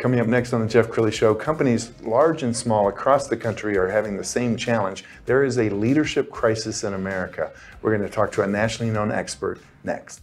Coming up next on the Jeff Crilley Show, companies large and small across the country are having the same challenge. There is a leadership crisis in America. We're going to talk to a nationally known expert next.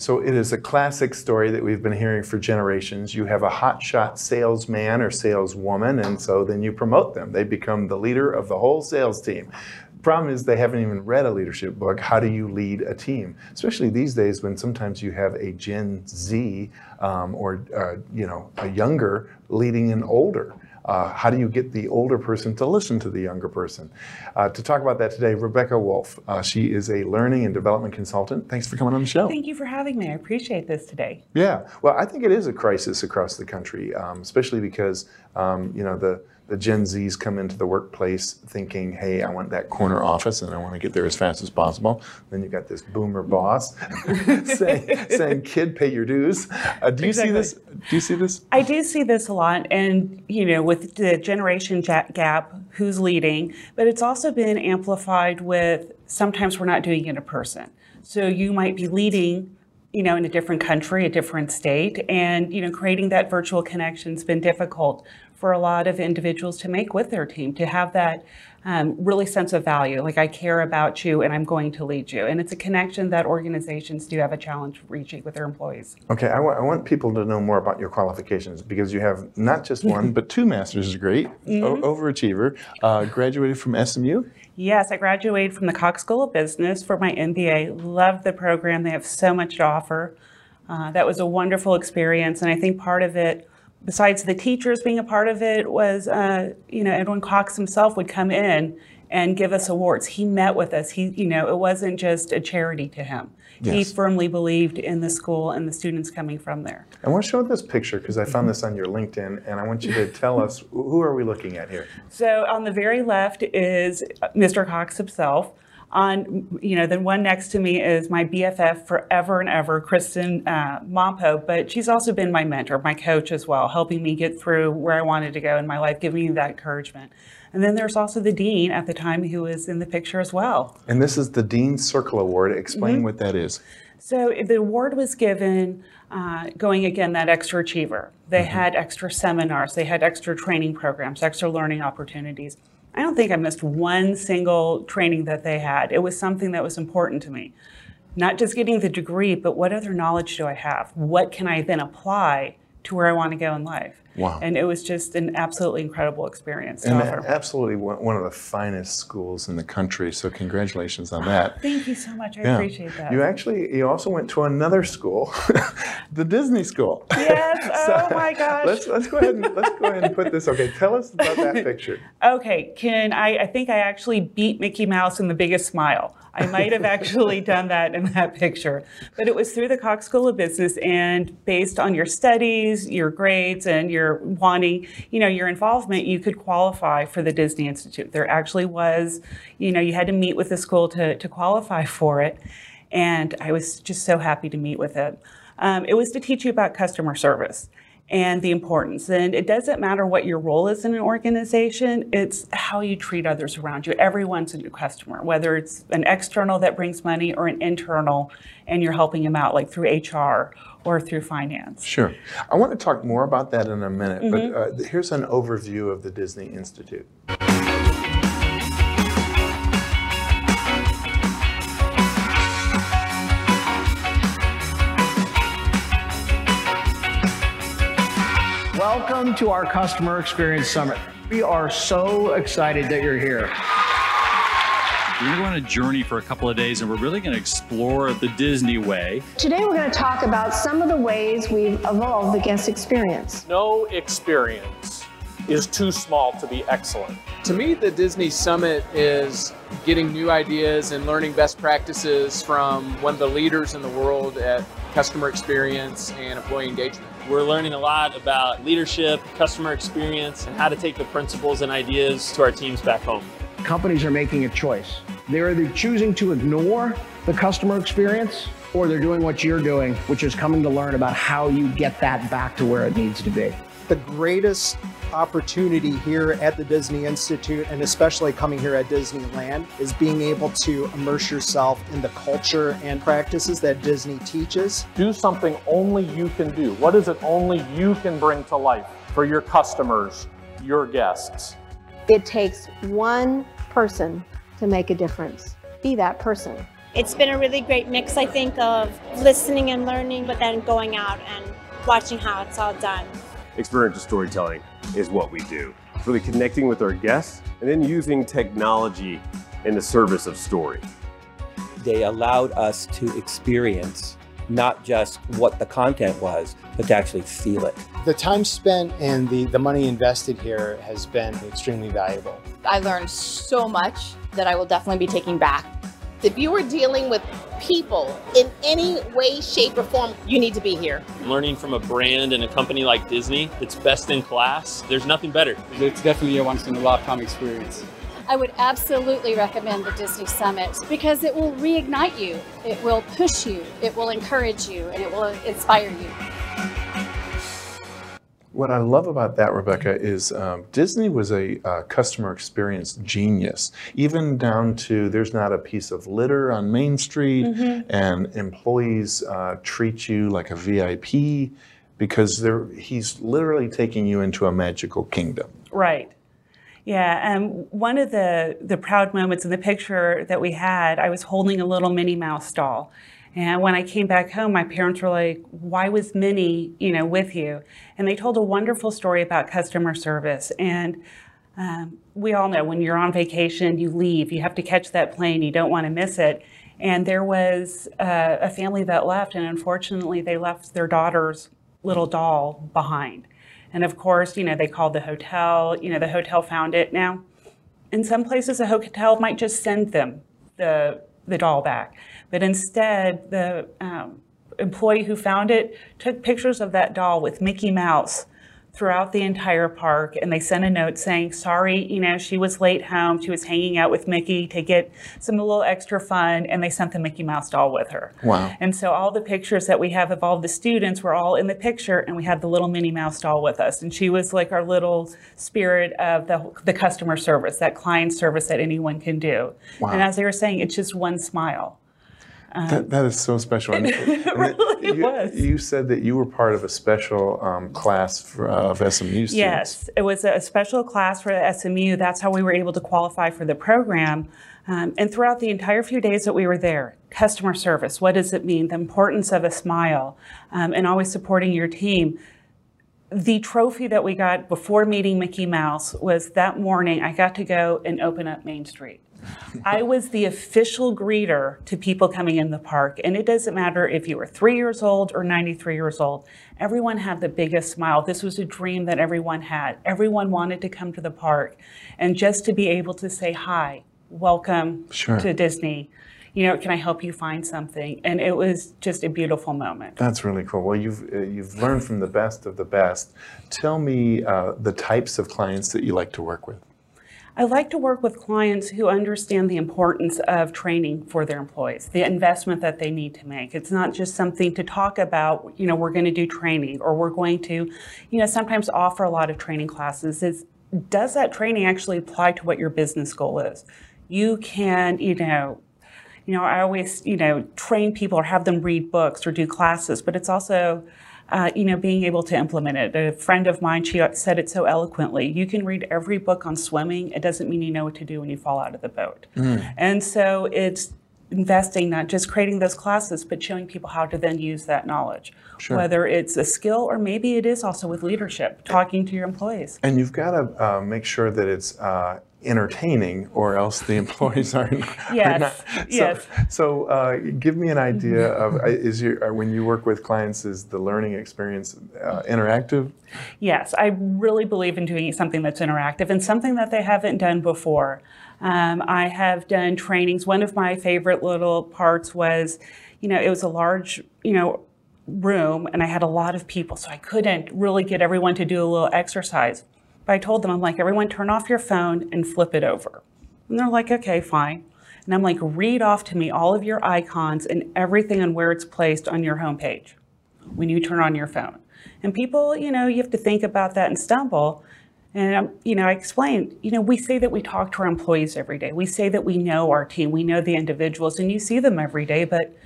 So it is a classic story that we've been hearing for generations. You have a hotshot salesman or saleswoman, and so then you promote them. They become the leader of the whole sales team. Problem is, they haven't even read a leadership book. How do you lead a team? Especially these days, when sometimes you have a Gen Z um, or uh, you know a younger leading an older. Uh, how do you get the older person to listen to the younger person? Uh, to talk about that today, Rebecca Wolf. Uh, she is a learning and development consultant. Thanks for coming on the show. Thank you for having me. I appreciate this today. Yeah, well, I think it is a crisis across the country, um, especially because um, you know the the Gen Zs come into the workplace thinking, hey, I want that corner office and I want to get there as fast as possible. Then you've got this boomer boss saying, saying, kid, pay your dues. Uh, do you Exactly. see this? Do you see this? I do see this a lot, and you know, with the generation gap, who's leading, but it's also been amplified with sometimes we're not doing it in person. So you might be leading, you know, in a different country, a different state, and you know, creating that virtual connection's been difficult for a lot of individuals to make with their team to have that um, really sense of value, like I care about you and I'm going to lead you, and it's a connection that organizations do have a challenge reaching with their employees. Okay, I I want people to know more about your qualifications because you have not just one, but two master's degree, o- overachiever, uh, graduated from SMU. Yes, I graduated from the Cox School of Business for my MBA. Loved the program. They have so much to offer. Uh, that was a wonderful experience, and I think part of it, besides the teachers being a part of it, was uh, you know Edwin Cox himself would come in and give us awards. He met with us. He you know it wasn't just a charity to him. He firmly believed in the school and the students coming from there. I want to show this picture because I found this on your LinkedIn, and I want you to tell us who are we looking at here. So on the very left is Mr. Cox himself. On you know, the one next to me is my BFF forever and ever, Kristen uh, Mompo. But she's also been my mentor, my coach as well, helping me get through where I wanted to go in my life, giving me that encouragement. And then there's also the dean at the time who was in the picture as well. And this is the Dean Circle Award. Explain what that is. So the award was given uh, going again that extra achiever. They had extra seminars, they had extra training programs, extra learning opportunities. I don't think I missed one single training that they had. It was something that was important to me. Not just getting the degree, but what other knowledge do I have? What can I then apply to where I want to go in life? Wow. And it was just an absolutely incredible experience to And absolutely one one of the finest schools in the country. So congratulations on that. Thank you so much. I Yeah. appreciate that. You actually, you also went to another school, the Disney School. yes. Oh so oh my gosh. Let's let's go ahead and let's go ahead and put this. Okay, tell us about that picture. Okay, can I? I think I actually beat Mickey Mouse in the biggest smile. I might have actually done that in that picture, but it was through the Cox School of Business, and based on your studies, your grades, and your wanting, you know, your involvement, you could qualify for the Disney Institute. There actually was, you know, you had to meet with the school to to qualify for it, and I was just so happy to meet with it. Um, it was to teach you about customer service and the importance. And it doesn't matter what your role is in an organization, it's how you treat others around you. Everyone's a new customer, whether it's an external that brings money or an internal and you're helping them out, like through HR or through finance. Sure. I want to talk more about that in a minute, but uh, here's an overview of the Disney Institute. Welcome to our Customer Experience Summit. We are so excited that you're here. We're going to go on a journey for a couple of days and we're really going to explore the Disney way. Today we're going to talk about some of the ways we've evolved the guest experience. No experience is too small to be excellent. To me, the Disney Summit is getting new ideas and learning best practices from one of the leaders in the world at customer experience and employee engagement. We're learning a lot about leadership, customer experience, and how to take the principles and ideas to our teams back home. Companies are making a choice. They're either choosing to ignore the customer experience or they're doing what you're doing, which is coming to learn about how you get that back to where it needs to be. The greatest opportunity here at the Disney Institute, and especially coming here at Disneyland, is being able to immerse yourself in the culture and practices that Disney teaches. Do something only you can do. What is it only you can bring to life for your customers, your guests? It takes one person to make a difference. Be that person. It's been a really great mix, I think, of listening and learning, but then going out and watching how it's all done. Experiential storytelling is what we do. It's really connecting with our guests and then using technology in the service of story. They allowed us to experience not just what the content was, but to actually feel it. The time spent and the, the money invested here has been extremely valuable. I learned so much that I will definitely be taking back. If you are dealing with people in any way, shape, or form, you need to be here. Learning from a brand and a company like Disney that's best in class, there's nothing better. It's definitely a once in a lifetime experience. I would absolutely recommend the Disney Summit because it will reignite you, it will push you, it will encourage you, and it will inspire you. What I love about that, Rebecca, is um, Disney was a uh, customer experience genius, even down to there's not a piece of litter on Main Street, mm-hmm. and employees uh, treat you like a VIP because he's literally taking you into a magical kingdom. Right. Yeah, and um, one of the the proud moments in the picture that we had, I was holding a little Minnie Mouse doll. And when I came back home, my parents were like, "Why was Minnie, you know, with you?" And they told a wonderful story about customer service. And um, we all know when you're on vacation, you leave, you have to catch that plane, you don't want to miss it. And there was uh, a family that left, and unfortunately, they left their daughter's little doll behind. And of course, you know, they called the hotel, you know, the hotel found it. Now, in some places, a hotel might just send them the, the doll back. But instead, the um, employee who found it took pictures of that doll with Mickey Mouse throughout the entire park and they sent a note saying sorry you know she was late home. She was hanging out with mickey to get some a little extra fun and they sent the mickey mouse doll with her. Wow. And so all the pictures that we have of all the students were all in the picture and we had the little minnie mouse doll with us. And she was like our little spirit of the, the customer service that client service that anyone can do. Wow. and as they were saying it's just one smile um, that, that is so special. And, it really you, was. You said that you were part of a special um, class for, uh, of SMU students. Yes, it was a special class for SMU. That's how we were able to qualify for the program. Um, and throughout the entire few days that we were there, customer service, what does it mean? The importance of a smile um, and always supporting your team. The trophy that we got before meeting Mickey Mouse was that morning I got to go and open up Main Street. I was the official greeter to people coming in the park. And it doesn't matter if you were three years old or 93 years old, everyone had the biggest smile. This was a dream that everyone had. Everyone wanted to come to the park. And just to be able to say, hi, welcome sure. to Disney. You know, can I help you find something? And it was just a beautiful moment. That's really cool. Well, you've uh, you've learned from the best of the best. Tell me uh, the types of clients that you like to work with. I like to work with clients who understand the importance of training for their employees, the investment that they need to make. It's not just something to talk about, you know, we're going to do training or we're going to, you know, sometimes offer a lot of training classes. Does that training actually apply to what your business goal is? You can, you know, you know, I always, you know, train people or have them read books or do classes, but it's also uh, you know, being able to implement it. A friend of mine, she said it so eloquently. You can read every book on swimming. It doesn't mean you know what to do when you fall out of the boat. Mm. And so it's investing, not just creating those classes, but showing people how to then use that knowledge. Sure. Whether it's a skill or maybe it is also with leadership, talking to your employees. And you've got to uh, make sure that it's uh, entertaining, or else the employees are, are Yes, not. So, yes. So, uh, give me an idea of uh, is your uh, when you work with clients, is the learning experience uh, interactive? Yes, I really believe in doing something that's interactive and something that they haven't done before. Um, I have done trainings. One of my favorite little parts was, you know, it was a large, you know, room and I had a lot of people, so I couldn't really get everyone to do a little exercise. But I told them, I'm like, everyone turn off your phone and flip it over. And they're like, okay, fine. And I'm like, read off to me all of your icons and everything and where it's placed on your homepage when you turn on your phone. And people, you know, you have to think about that and stumble. And, um, you know, I explained, you know, we say that we talk to our employees every day. We say that we know our team, we know the individuals, and you see them every day. But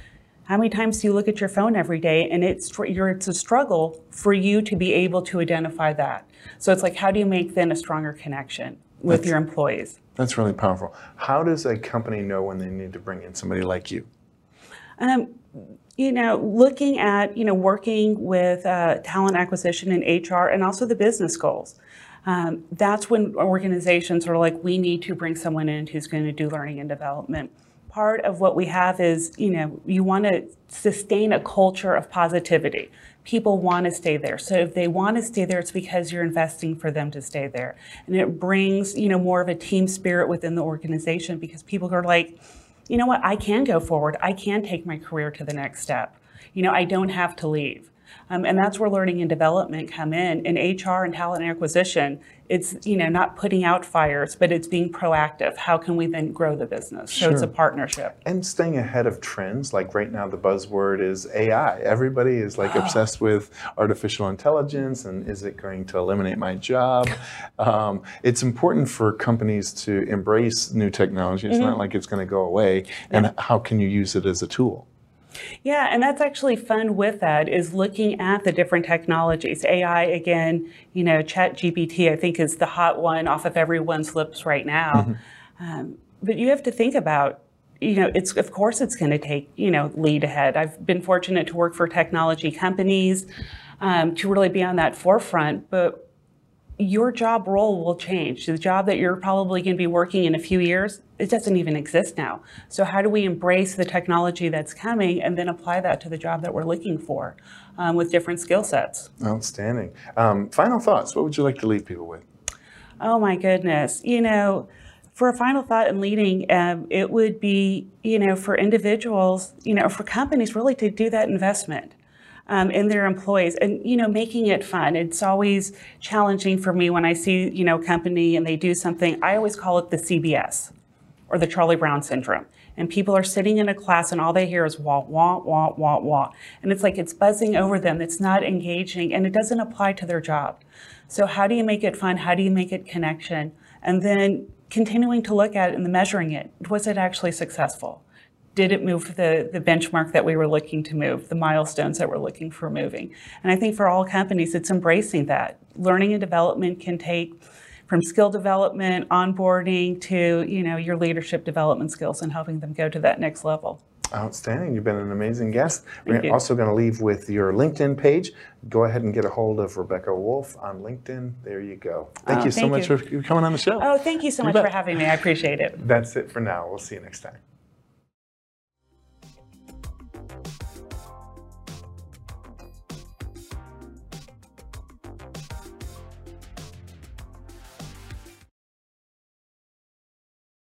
how many times do you look at your phone every day? And it's, it's a struggle for you to be able to identify that. So it's like, how do you make then a stronger connection with That's- your employees? That's really powerful. How does a company know when they need to bring in somebody like you? Um, you know, looking at, you know, working with uh, talent acquisition and HR and also the business goals. Um, that's when organizations are like, we need to bring someone in who's going to do learning and development. Part of what we have is, you know, you want to sustain a culture of positivity. People want to stay there. So if they want to stay there, it's because you're investing for them to stay there. And it brings, you know, more of a team spirit within the organization because people are like, you know what, I can go forward. I can take my career to the next step. You know, I don't have to leave. Um, and that's where learning and development come in. In HR and talent acquisition, it's, you know, not putting out fires, but it's being proactive. How can we then grow the business? So it's a partnership. And staying ahead of trends, like right now, the buzzword is AI. Everybody is like obsessed with artificial intelligence and is it going to eliminate my job? Um, it's important for companies to embrace new technology. It's Mhm. not like it's going to go away. And how can you use it as a tool? Yeah, and that's actually fun with that is looking at the different technologies. AI, again, you know, Chat GPT, I think is the hot one off of everyone's lips right now. Um, but you have to think about, you know, it's of course it's going to take, you know, lead ahead. I've been fortunate to work for technology companies um, to really be on that forefront, but your job role will change. The job that you're probably going to be working in a few years, it doesn't even exist now. So how do we embrace the technology that's coming and then apply that to the job that we're looking for um, with different skill sets? Outstanding. Um, final thoughts. What would you like to leave people with? Oh my goodness. You know, for a final thought in leading, um, it would be, you know, for individuals, you know, for companies really to do that investment um, in their employees and, you know, making it fun. It's always challenging for me when I see, you know, company and they do something, I always call it the CBS or the Charlie Brown syndrome. And people are sitting in a class and all they hear is wah, wah, wah, wah, wah. And it's like it's buzzing over them. It's not engaging and it doesn't apply to their job. So how do you make it fun? How do you make it connection? And then continuing to look at it and measuring it. Was it actually successful? Did it move the, the benchmark that we were looking to move, the milestones that we're looking for moving? And I think for all companies, it's embracing that. Learning and development can take from skill development, onboarding to, you know, your leadership development skills and helping them go to that next level. Outstanding. You've been an amazing guest. Thank We're you. also going to leave with your LinkedIn page. Go ahead and get a hold of Rebecca Wolf on LinkedIn. There you go. Thank Oh, you so thank much you. for coming on the show. Oh, thank you so You much bet. for having me. I appreciate it. That's it for now. We'll see you next time.